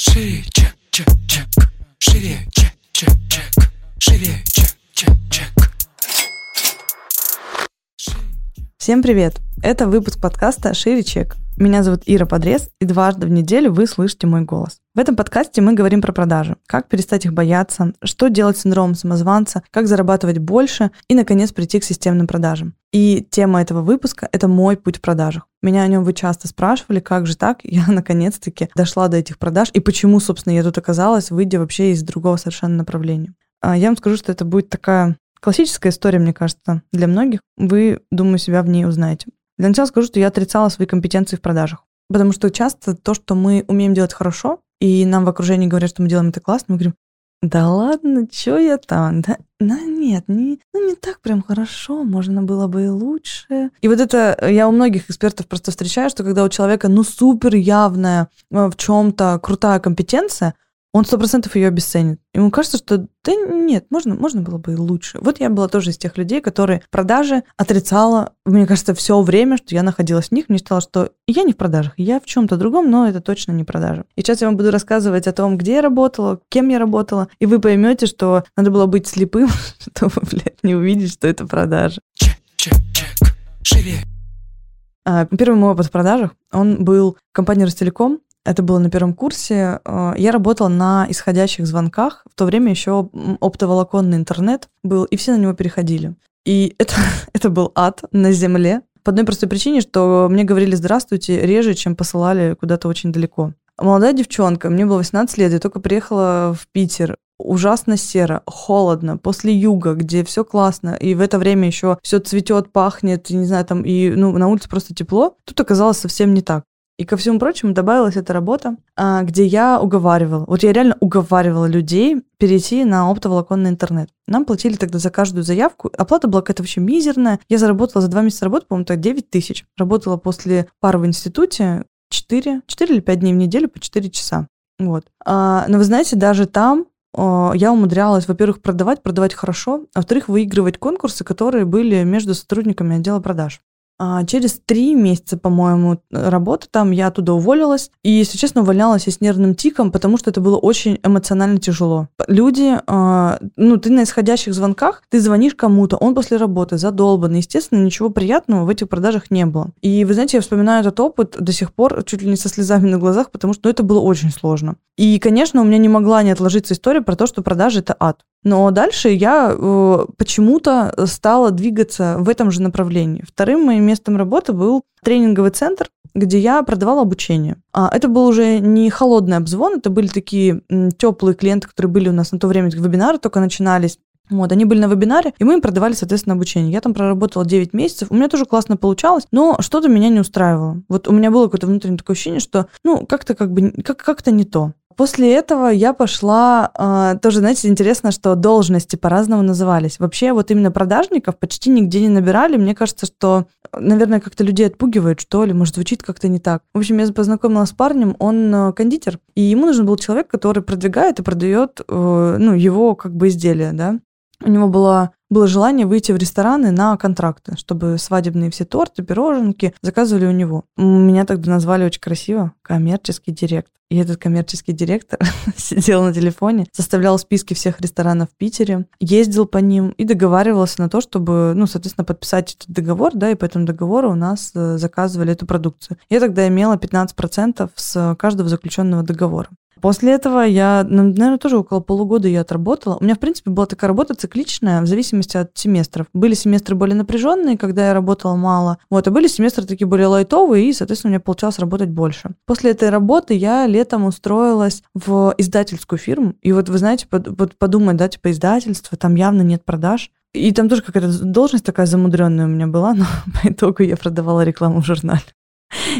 Шире, чек, чек, чек. Шире, чек, чек, чек. Шире, чек, чек, чек. Всем привет! Это выпуск подкаста «Шире чек». Меня зовут Ира Подрез, и дважды в неделю вы слышите мой голос. В этом подкасте мы говорим про продажи, как перестать их бояться, что делать с синдромом самозванца, как зарабатывать больше и, наконец, прийти к системным продажам. И тема этого выпуска — это мой путь в продажах. Меня о нем вы часто спрашивали, как же так? Я наконец-таки дошла до этих продаж, и почему, собственно, я тут оказалась, выйдя вообще из другого совершенно направления. А Я вам скажу, что это будет такая классическая история, мне кажется, для многих. Вы, думаю, себя в ней узнаете. Для начала скажу, что я отрицала свои компетенции в продажах. Потому что часто то, что мы умеем делать хорошо, и нам в окружении говорят, что мы делаем это классно, мы говорим, да ладно, что я там? Да, да нет, не, ну не так прям хорошо, можно было бы и лучше. И вот это я у многих экспертов просто встречаю, что когда у человека ну супер явная э, в чем-то крутая компетенция, он сто процентов ее обесценит. Ему кажется, что да нет, можно, можно было бы и лучше. Вот я была тоже из тех людей, которые продажи отрицала, мне кажется, все время, что я находилась в них, мне считала, что я не в продажах, я в чем-то другом, но это точно не продажи. И сейчас я вам буду рассказывать о том, где я работала, кем я работала, и вы поймете, что надо было быть слепым, чтобы, блядь, не увидеть, что это продажи. Чек, чек, чек. Шире. А, Первый мой опыт в продажах, он был в компании Ростелеком, это было на первом курсе. Э, Я работала на исходящих звонках. В то время еще оптоволоконный интернет был, и все на него переходили. И это, это был ад на земле. По одной простой причине, что мне говорили «здравствуйте» реже, чем посылали куда-то очень далеко. Молодая девчонка, мне было 18 лет, я только приехала в Питер. Ужасно серо, холодно, после юга, где все классно, и в это время еще все цветет, пахнет, не знаю, там, и ну, на улице просто тепло. Тут оказалось совсем не так. И ко всему прочему добавилась эта работа, а, где я уговаривала, вот я реально уговаривала людей перейти на оптоволоконный интернет. Нам платили тогда за каждую заявку. Оплата была какая-то вообще мизерная. Я заработала за два месяца работы, по-моему, так 9 тысяч. Работала после пары в институте 4, 4 или 5 дней в неделю по 4 часа. Вот. А, но вы знаете, даже там я умудрялась, во-первых, продавать, продавать хорошо, а во-вторых, выигрывать конкурсы, которые были между сотрудниками отдела продаж. А через три месяца, по-моему, работы там я оттуда уволилась. И, если честно, увольнялась я с нервным тиком, потому что это было очень эмоционально тяжело. Люди, а, ну, ты на исходящих звонках, ты звонишь кому-то, он после работы задолбанный. Естественно, ничего приятного в этих продажах не было. И, вы знаете, я вспоминаю этот опыт до сих пор чуть ли не со слезами на глазах, потому что ну, это было очень сложно. И, конечно, у меня не могла не отложиться история про то, что продажи — это ад. Но дальше я э, почему-то стала двигаться в этом же направлении. Вторым моим местом работы был тренинговый центр, где я продавала обучение. А это был уже не холодный обзвон, это были такие теплые клиенты, которые были у нас на то время, вебинары только начинались. Вот, они были на вебинаре, и мы им продавали, соответственно, обучение. Я там проработала 9 месяцев, у меня тоже классно получалось, но что-то меня не устраивало. Вот у меня было какое-то внутреннее такое ощущение, что, ну, как-то как бы, как- как-то не то. После этого я пошла, э, тоже, знаете, интересно, что должности по-разному назывались. Вообще вот именно продажников почти нигде не набирали. Мне кажется, что, наверное, как-то людей отпугивают, что ли, может, звучит как-то не так. В общем, я познакомилась с парнем, он э, кондитер, и ему нужен был человек, который продвигает и продает, э, ну, его как бы изделия, да. У него было, было желание выйти в рестораны на контракты, чтобы свадебные все торты, пироженки заказывали у него. Меня тогда назвали очень красиво коммерческий директор. И этот коммерческий директор сидел на телефоне, составлял списки всех ресторанов в Питере, ездил по ним и договаривался на то, чтобы, ну, соответственно, подписать этот договор, да, и по этому договору у нас э, заказывали эту продукцию. Я тогда имела 15% с каждого заключенного договора. После этого я, ну, наверное, тоже около полугода я отработала. У меня, в принципе, была такая работа цикличная в зависимости от семестров. Были семестры более напряженные, когда я работала мало, вот, а были семестры такие более лайтовые, и, соответственно, у меня получалось работать больше. После этой работы я летом устроилась в издательскую фирму, и вот вы знаете, под, вот подумать, да, типа издательство, там явно нет продаж, и там тоже какая-то должность такая замудренная у меня была, но по итогу я продавала рекламу в журнале.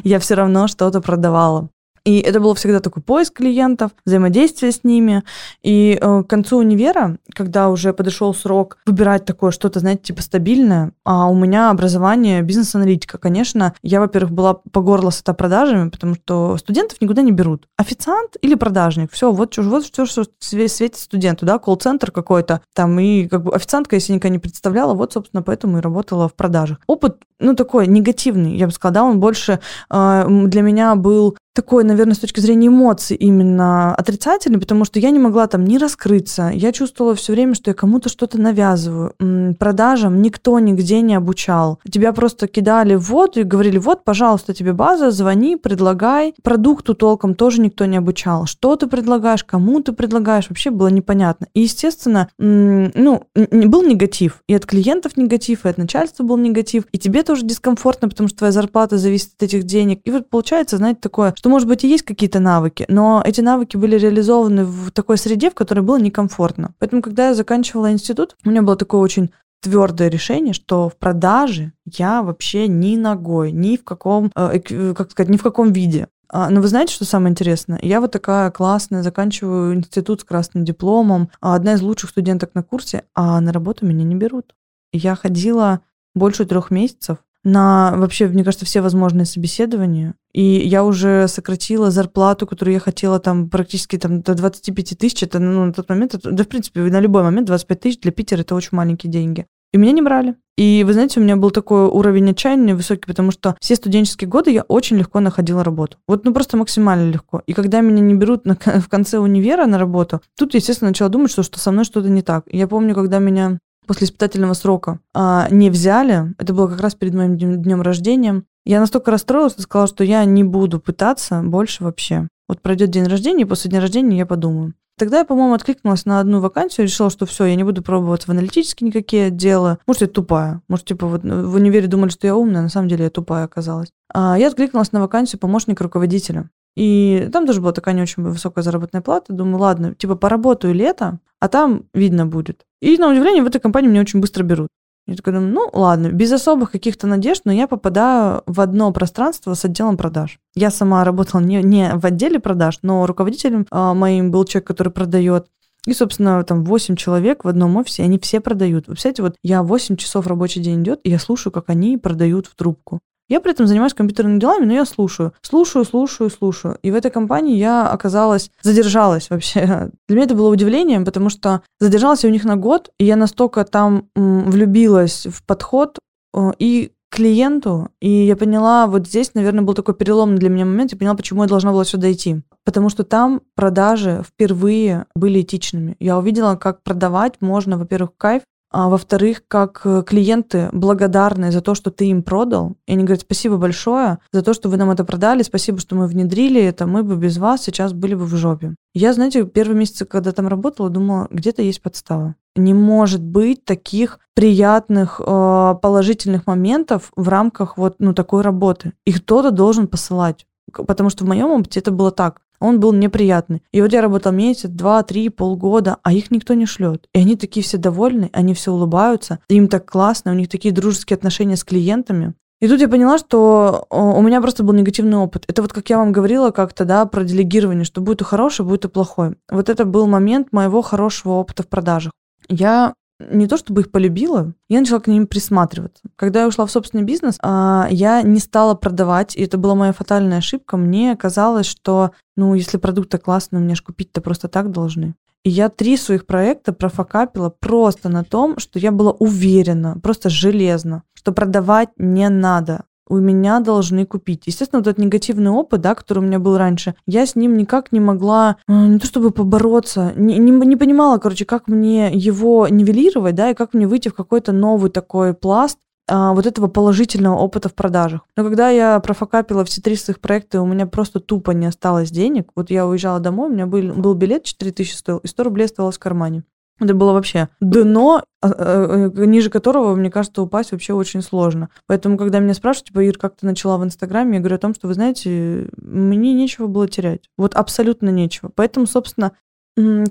Я все равно что-то продавала. И это был всегда такой поиск клиентов, взаимодействие с ними. И э, к концу универа, когда уже подошел срок выбирать такое что-то, знаете, типа стабильное, а у меня образование бизнес-аналитика, конечно, я, во-первых, была по горло с это продажами, потому что студентов никуда не берут. Официант или продажник, все, вот, вот все, что светит студенту, да, колл-центр какой-то, там, и как бы официантка, если никогда не представляла, вот, собственно, поэтому и работала в продажах. Опыт, ну, такой негативный, я бы сказала, да, он больше э, для меня был такой, наверное, с точки зрения эмоций именно отрицательный, потому что я не могла там не раскрыться. Я чувствовала все время, что я кому-то что-то навязываю. Продажам никто нигде не обучал. Тебя просто кидали в воду и говорили, вот, пожалуйста, тебе база, звони, предлагай. Продукту толком тоже никто не обучал. Что ты предлагаешь, кому ты предлагаешь, вообще было непонятно. И, естественно, ну, был негатив. И от клиентов негатив, и от начальства был негатив. И тебе тоже дискомфортно, потому что твоя зарплата зависит от этих денег. И вот получается, знаете, такое, что, может быть, и есть какие-то навыки, но эти навыки были реализованы в такой среде, в которой было некомфортно. Поэтому, когда я заканчивала институт, у меня было такое очень твердое решение, что в продаже я вообще ни ногой, ни в каком, э, как сказать, ни в каком виде. А, но вы знаете, что самое интересное? Я вот такая классная, заканчиваю институт с красным дипломом, а одна из лучших студенток на курсе, а на работу меня не берут. Я ходила больше трех месяцев на вообще, мне кажется, все возможные собеседования. И я уже сократила зарплату, которую я хотела там практически там до 25 тысяч. Это ну, на тот момент, это, да, в принципе, на любой момент 25 тысяч для Питера это очень маленькие деньги. И меня не брали. И вы знаете, у меня был такой уровень отчаяния высокий, потому что все студенческие годы я очень легко находила работу. Вот ну просто максимально легко. И когда меня не берут на, в конце универа на работу, тут, естественно, начала думать, что, что со мной что-то не так. Я помню, когда меня после испытательного срока а, не взяли, это было как раз перед моим днем, днем рождения, я настолько расстроилась и сказала, что я не буду пытаться больше вообще. Вот пройдет день рождения, и после дня рождения я подумаю. Тогда я, по-моему, откликнулась на одну вакансию, решила, что все, я не буду пробовать в аналитические никакие отделы. Может, я тупая. Может, типа, вот в универе думали, что я умная, а на самом деле я тупая оказалась. А я откликнулась на вакансию помощника руководителя. И там тоже была такая не очень высокая заработная плата. Думаю, ладно, типа поработаю лето, а там видно будет. И на удивление в этой компании меня очень быстро берут. Я такая думаю, ну ладно, без особых каких-то надежд, но я попадаю в одно пространство с отделом продаж. Я сама работала не, не в отделе продаж, но руководителем э, моим был человек, который продает. И, собственно, там 8 человек в одном офисе, они все продают. Вы представляете, вот я 8 часов рабочий день идет, и я слушаю, как они продают в трубку. Я при этом занимаюсь компьютерными делами, но я слушаю. Слушаю, слушаю, слушаю. И в этой компании я оказалась, задержалась вообще. Для меня это было удивлением, потому что задержалась я у них на год, и я настолько там влюбилась в подход э, и клиенту, и я поняла, вот здесь, наверное, был такой переломный для меня момент, я поняла, почему я должна была сюда идти. Потому что там продажи впервые были этичными. Я увидела, как продавать можно, во-первых, кайф, а во-вторых, как э, клиенты благодарны за то, что ты им продал. И они говорят, спасибо большое за то, что вы нам это продали, спасибо, что мы внедрили это, мы бы без вас сейчас были бы в жопе. Я, знаете, первые месяцы, когда там работала, думала, где-то есть подстава. Не может быть таких приятных, э, положительных моментов в рамках вот ну, такой работы. Их кто-то должен посылать. Потому что в моем опыте это было так. Он был неприятный. И вот я работал месяц, два, три, полгода, а их никто не шлет. И они такие все довольны, они все улыбаются, им так классно, у них такие дружеские отношения с клиентами. И тут я поняла, что у меня просто был негативный опыт. Это вот как я вам говорила как-то, да, про делегирование, что будет и хороший, будет и плохой. Вот это был момент моего хорошего опыта в продажах. Я не то чтобы их полюбила, я начала к ним присматриваться. Когда я ушла в собственный бизнес, а, я не стала продавать, и это была моя фатальная ошибка. Мне казалось, что, ну, если продукт классный, мне же купить-то просто так должны. И я три своих проекта профокапила просто на том, что я была уверена, просто железно, что продавать не надо у меня должны купить. Естественно, вот этот негативный опыт, да, который у меня был раньше, я с ним никак не могла, э, не то чтобы побороться, не, не, не понимала, короче, как мне его нивелировать, да, и как мне выйти в какой-то новый такой пласт, а, вот этого положительного опыта в продажах. Но когда я профокапила все три своих проекта, у меня просто тупо не осталось денег. Вот я уезжала домой, у меня был, был билет 4000 стоил, и 100 рублей оставалось в кармане. Это было вообще дно, а, а, э, ниже которого, мне кажется, упасть вообще очень сложно. Поэтому, когда меня спрашивают, типа, Ир, как ты начала в Инстаграме, я говорю о том, что, вы знаете, мне нечего было терять. Вот абсолютно нечего. Поэтому, собственно,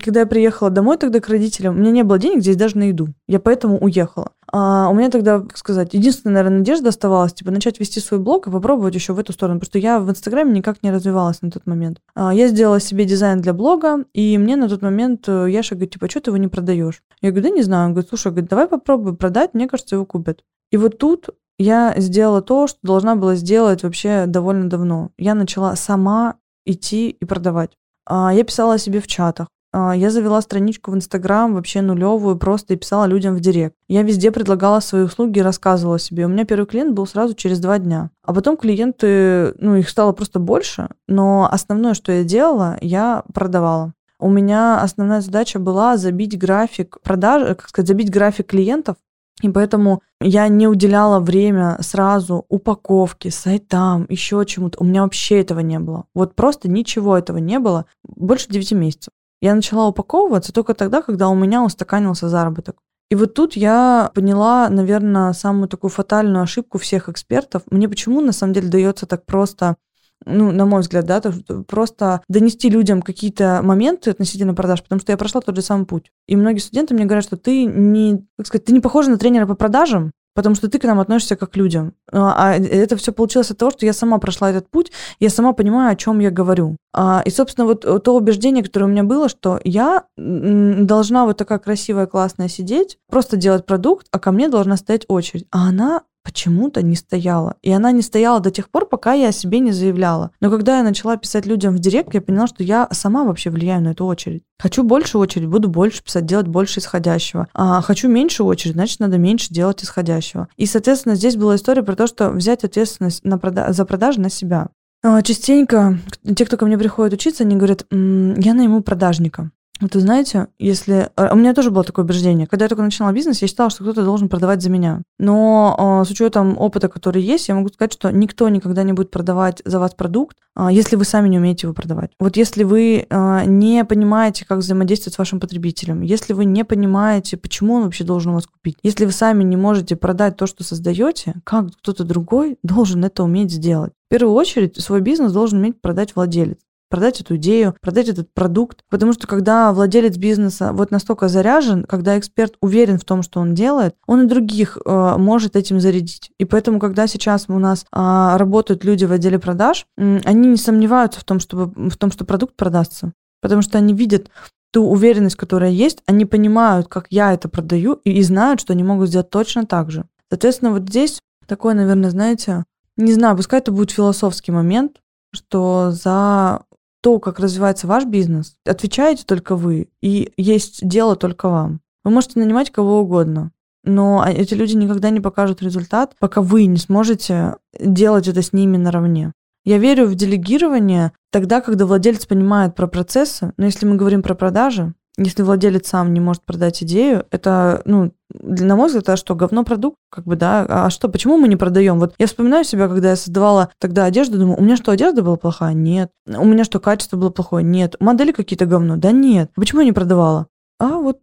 когда я приехала домой тогда к родителям, у меня не было денег здесь даже на еду. Я поэтому уехала. А у меня тогда, как сказать, единственная, наверное, надежда оставалась, типа, начать вести свой блог и попробовать еще в эту сторону, что я в Инстаграме никак не развивалась на тот момент. А я сделала себе дизайн для блога, и мне на тот момент э, Яша говорит, типа, что ты его не продаешь? Я говорю, да не знаю. Он говорит, слушай, давай попробуй продать, мне кажется, его купят. И вот тут я сделала то, что должна была сделать вообще довольно давно. Я начала сама идти и продавать. А я писала о себе в чатах. А, я завела страничку в Инстаграм вообще нулевую, просто и писала людям в директ. Я везде предлагала свои услуги и рассказывала себе. У меня первый клиент был сразу через два дня. А потом клиенты, ну, их стало просто больше, но основное, что я делала, я продавала. У меня основная задача была забить график продаж, как сказать, забить график клиентов, и поэтому я не уделяла время сразу упаковке, сайтам, еще чему-то. У меня вообще этого не было. Вот просто ничего этого не было больше 9 месяцев. Я начала упаковываться только тогда, когда у меня устаканился заработок. И вот тут я поняла, наверное, самую такую фатальную ошибку всех экспертов. Мне почему на самом деле дается так просто ну, на мой взгляд, да, то, просто донести людям какие-то моменты относительно продаж, потому что я прошла тот же самый путь. И многие студенты мне говорят, что ты не, как сказать, ты не похожа на тренера по продажам, потому что ты к нам относишься как к людям. А, а это все получилось от того, что я сама прошла этот путь, я сама понимаю, о чем я говорю. А, и, собственно, вот то убеждение, которое у меня было, что я должна вот такая красивая, классная сидеть, просто делать продукт, а ко мне должна стоять очередь. А она почему-то не стояла. И она не стояла до тех пор, пока я о себе не заявляла. Но когда я начала писать людям в директ, я поняла, что я сама вообще влияю на эту очередь. Хочу больше очередь, буду больше писать, делать больше исходящего. А хочу меньше очередь, значит, надо меньше делать исходящего. И, соответственно, здесь была история про то, что взять ответственность на прода- за продажи на себя. А, частенько те, кто ко мне приходит учиться, они говорят, я найму продажника. Вы знаете, если... А, у меня тоже было такое убеждение. Когда я только начинала бизнес, я считала, что кто-то должен продавать за меня. Но э, с учетом опыта, который есть, я могу сказать, что никто никогда не будет продавать за вас продукт, э, если вы сами не умеете его продавать. Вот если вы не понимаете, как взаимодействовать с вашим потребителем, если вы не понимаете, почему он вообще должен вас купить, если вы сами не можете продать то, что создаете, как кто-то другой должен это уметь сделать? В первую очередь свой бизнес должен уметь продать владелец продать эту идею, продать этот продукт. Потому что когда владелец бизнеса вот настолько заряжен, когда эксперт уверен в том, что он делает, он и других э, может этим зарядить. И поэтому, когда сейчас у нас э, работают люди в отделе продаж, э, они не сомневаются в том, чтобы, в том, что продукт продастся. Потому что они видят ту уверенность, которая есть, они понимают, как я это продаю, и, и знают, что они могут сделать точно так же. Соответственно, вот здесь такой, наверное, знаете, не знаю, пускай это будет философский момент, что за то, как развивается ваш бизнес, отвечаете только вы, и есть дело только вам. Вы можете нанимать кого угодно, но эти люди никогда не покажут результат, пока вы не сможете делать это с ними наравне. Я верю в делегирование тогда, когда владелец понимает про процессы, но если мы говорим про продажи, если владелец сам не может продать идею, это, ну, на мой взгляд, это что, говно продукт? Как бы, да, а что, почему мы не продаем? Вот я вспоминаю себя, когда я создавала тогда одежду, думаю, у меня что, одежда была плохая? Нет. У меня что, качество было плохое? Нет. Модели какие-то говно? Да нет. Почему я не продавала? А вот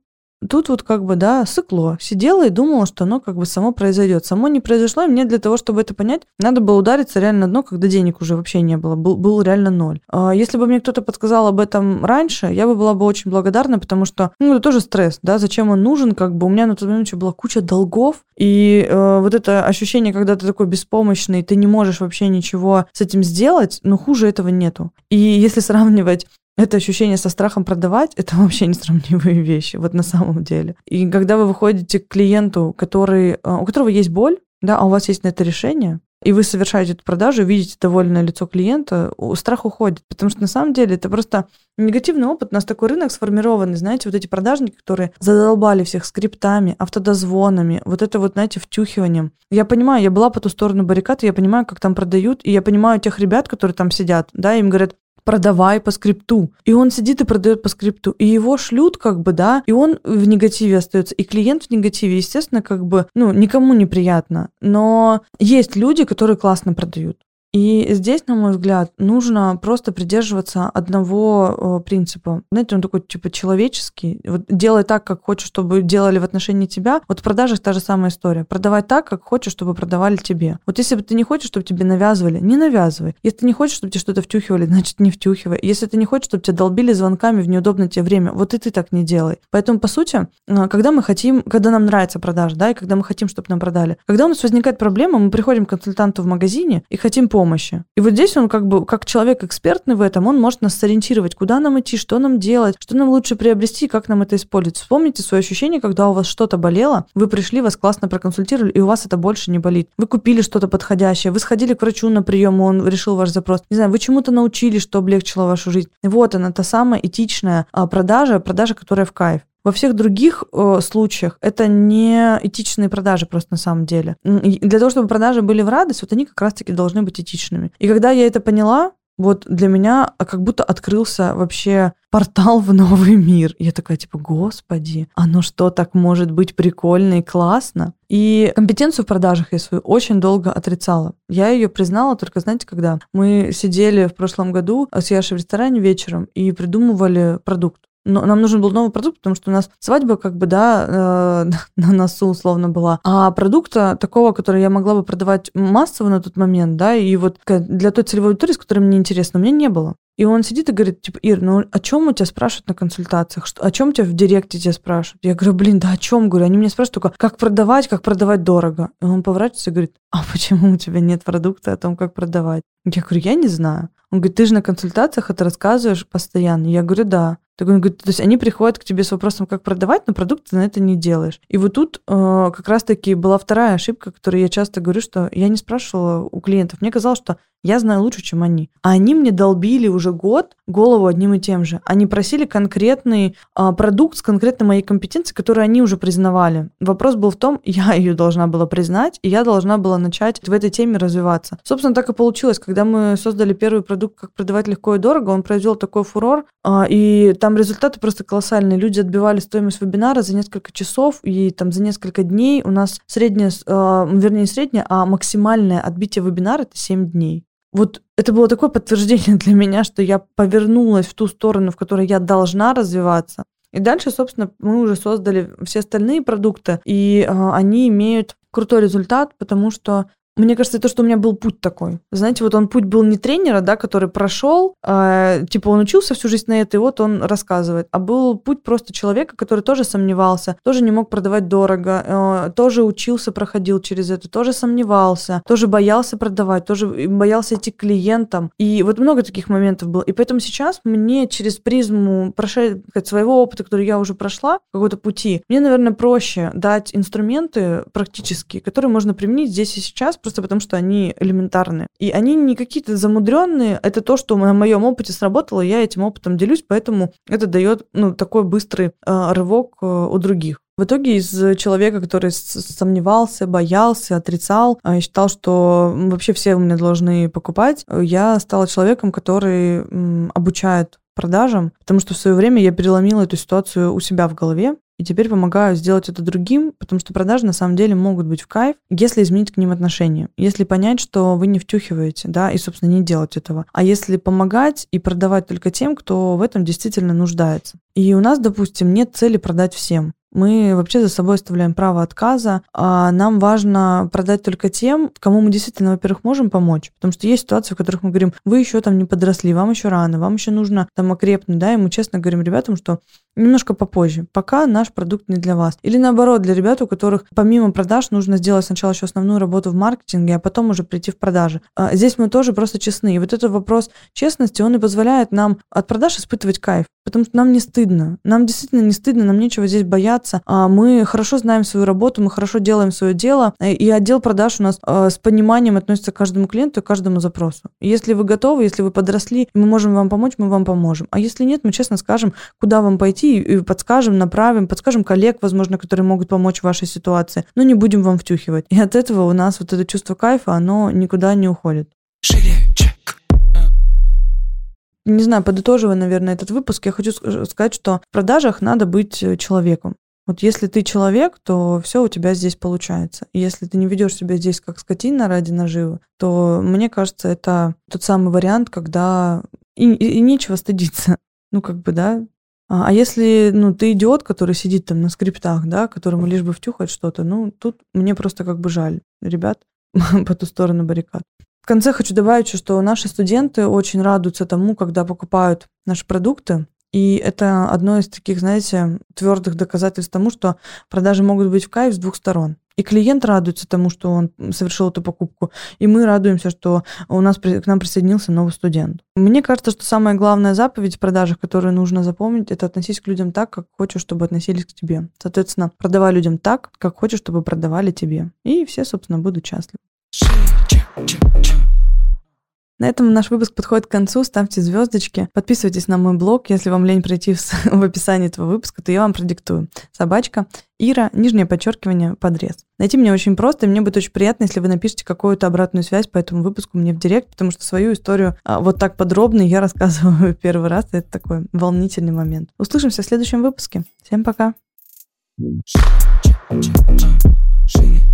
тут вот как бы, да, сыкло. Сидела и думала, что оно как бы само произойдет. Само не произошло, и мне для того, чтобы это понять, надо было удариться реально на дно, когда денег уже вообще не было. Был, был реально ноль. А если бы мне кто-то подсказал об этом раньше, я бы была бы очень благодарна, потому что, ну, это тоже стресс, да, зачем он нужен, как бы у меня на тот момент еще была куча долгов, и э, вот это ощущение, когда ты такой беспомощный, ты не можешь вообще ничего с этим сделать, ну, хуже этого нету. И если сравнивать это ощущение со страхом продавать, это вообще не сравнимые вещи, вот на самом деле. И когда вы выходите к клиенту, который, э, у которого есть боль, да, а у вас есть на это решение, и вы совершаете эту продажу, видите довольное лицо клиента, страх уходит. Потому что на самом деле это просто негативный опыт. У нас такой рынок сформированный, знаете, вот эти продажники, которые задолбали всех скриптами, автодозвонами, вот это вот, знаете, втюхиванием. Я понимаю, я была по ту сторону баррикад, я понимаю, как там продают, и я понимаю тех ребят, которые там сидят, да, им говорят, продавай по скрипту. И он сидит и продает по скрипту. И его шлют как бы, да, и он в негативе остается. И клиент в негативе, естественно, как бы, ну, никому неприятно. Но есть люди, которые классно продают. И здесь, на мой взгляд, нужно просто придерживаться одного принципа. Знаете, он такой типа человеческий. Вот делай так, как хочешь, чтобы делали в отношении тебя. Вот в продажах та же самая история. Продавай так, как хочешь, чтобы продавали тебе. Вот если бы ты не хочешь, чтобы тебе навязывали, не навязывай. Если ты не хочешь, чтобы тебе что-то втюхивали, значит, не втюхивай. Если ты не хочешь, чтобы тебя долбили звонками в неудобное тебе время, вот и ты так не делай. Поэтому, по сути, а, когда мы хотим, когда нам нравится продажа, да, и когда мы хотим, чтобы нам продали, когда у нас возникает проблема, мы приходим к консультанту в магазине и хотим помощи, помощи. И вот здесь он как бы, как человек экспертный в этом, он может нас сориентировать, куда нам идти, что нам делать, что нам лучше приобрести, как нам это использовать. Вспомните свое ощущение, когда у вас что-то болело, вы пришли, вас классно проконсультировали, и у вас это больше не болит. Вы купили что-то подходящее, вы сходили к врачу на прием, он решил ваш запрос. Не знаю, вы чему-то научились, что облегчило вашу жизнь. Вот она, та самая этичная а, продажа, продажа, которая в кайф. Во всех других э, случаях это не этичные продажи просто на самом деле. И для того, чтобы продажи были в радость, вот они как раз-таки должны быть этичными. И когда я это поняла, вот для меня а, как будто открылся вообще портал в новый мир. Я такая, типа, господи, оно что, так может быть прикольно и классно? И компетенцию в продажах я свою очень долго отрицала. Я ее признала только, знаете, когда мы сидели в прошлом году с Яшей в ресторане вечером и придумывали продукт но нам нужен был новый продукт, потому что у нас свадьба как бы, да, э, на носу условно была. А продукта такого, который я могла бы продавать массово на тот момент, да, и вот для той целевой аудитории, с которой мне интересно, у меня не было. И он сидит и говорит, типа, Ир, ну о чем у тебя спрашивают на консультациях? Что, о чем тебя в директе тебя спрашивают? Я говорю, блин, да о чем? Говорю, они меня спрашивают только, как продавать, как продавать дорого. И он поворачивается и говорит, а почему у тебя нет продукта о том, как продавать? Я говорю, я не знаю. Он говорит, ты же на консультациях это рассказываешь постоянно. Я говорю, да. Так он говорит, то есть они приходят к тебе с вопросом, как продавать, но продукт ты на это не делаешь. И вот тут э, как раз-таки была вторая ошибка, которую я часто говорю, что я не спрашивала у клиентов. Мне казалось, что я знаю лучше, чем они. А они мне долбили уже год голову одним и тем же. Они просили конкретный а, продукт с конкретной моей компетенцией, которую они уже признавали. Вопрос был в том, я ее должна была признать, и я должна была начать в этой теме развиваться. Собственно, так и получилось. Когда мы создали первый продукт «Как продавать легко и дорого», он произвел такой фурор, а, и там результаты просто колоссальные. Люди отбивали стоимость вебинара за несколько часов, и там за несколько дней у нас средняя, а, вернее, не средняя, а максимальное отбитие вебинара – это 7 дней вот это было такое подтверждение для меня, что я повернулась в ту сторону, в которой я должна развиваться. И дальше, собственно, мы уже создали все остальные продукты, и э, они имеют крутой результат, потому что мне кажется, то, что у меня был путь такой. Знаете, вот он путь был не тренера, да, который прошел, э, типа он учился всю жизнь на это, и вот он рассказывает. А был путь просто человека, который тоже сомневался, тоже не мог продавать дорого, э, тоже учился, проходил через это, тоже сомневался, тоже боялся продавать, тоже боялся идти к клиентам. И вот много таких моментов было. И поэтому сейчас мне через призму прошед... своего опыта, который я уже прошла, какого-то пути, мне, наверное, проще дать инструменты практические, которые можно применить здесь и сейчас, просто потому что они элементарные. И они не какие-то замудренные, это то, что на моем опыте сработало, я этим опытом делюсь, поэтому это дает ну, такой быстрый э, рывок э, у других. В итоге из человека, который сомневался, боялся, отрицал, а, считал, что вообще все у меня должны покупать, я стала человеком, который обучает продажам, потому что в свое время я переломила эту ситуацию у себя в голове. И теперь помогаю сделать это другим, потому что продажи на самом деле могут быть в кайф, если изменить к ним отношение. Если понять, что вы не втюхиваете, да, и, собственно, не делать этого. А если помогать и продавать только тем, кто в этом действительно нуждается. И у нас, допустим, нет цели продать всем мы вообще за собой оставляем право отказа. А нам важно продать только тем, кому мы действительно, во-первых, можем помочь. Потому что есть ситуации, в которых мы говорим, вы еще там не подросли, вам еще рано, вам еще нужно там окрепнуть, да, и мы честно говорим ребятам, что немножко попозже, пока наш продукт не для вас. Или наоборот, для ребят, у которых помимо продаж нужно сделать сначала еще основную работу в маркетинге, а потом уже прийти в продажи. А здесь мы тоже просто честны. И вот этот вопрос честности, он и позволяет нам от продаж испытывать кайф. Потому что нам не стыдно. Нам действительно не стыдно, нам нечего здесь бояться. А мы хорошо знаем свою работу, мы хорошо делаем свое дело. И отдел продаж у нас а, с пониманием относится к каждому клиенту и к каждому запросу. Если вы готовы, если вы подросли, мы можем вам помочь, мы вам поможем. А если нет, мы честно скажем, куда вам пойти, и подскажем, направим, подскажем коллег, возможно, которые могут помочь в вашей ситуации. Но не будем вам втюхивать. И от этого у нас вот это чувство кайфа, оно никуда не уходит. Не знаю, подытоживая, наверное, этот выпуск, я хочу сказать, что в продажах надо быть э, человеком. Вот если ты человек, то все у тебя здесь получается. Если ты не ведешь себя здесь как скотина ради наживы, то мне кажется, это тот самый вариант, когда и, и, и нечего стыдиться. Ну, как бы, да. А, а если, ну, ты идиот, который сидит там на скриптах, да, которому лишь бы втюхать что-то, ну, тут мне просто как бы жаль ребят по ту сторону баррикад. В конце хочу добавить, что наши студенты очень радуются тому, когда покупают наши продукты. И это одно из таких, знаете, твердых доказательств тому, что продажи могут быть в кайф с двух сторон. И клиент радуется тому, что он совершил эту покупку, и мы радуемся, что у нас к нам присоединился новый студент. Мне кажется, что самая главная заповедь в продажах, которую нужно запомнить, это относись к людям так, как хочешь, чтобы относились к тебе. Соответственно, продавай людям так, как хочешь, чтобы продавали тебе. И все, собственно, будут счастливы. На этом наш выпуск подходит к концу. Ставьте звездочки. Подписывайтесь на мой блог. Если вам лень пройти в, в описании этого выпуска, то я вам продиктую. Собачка Ира, нижнее подчеркивание, подрез. Найти меня очень просто, и мне будет очень приятно, если вы напишите какую-то обратную связь по этому выпуску мне в директ, потому что свою историю а, вот так подробно я рассказываю первый раз, и это такой волнительный момент. Услышимся в следующем выпуске. Всем пока! Shake.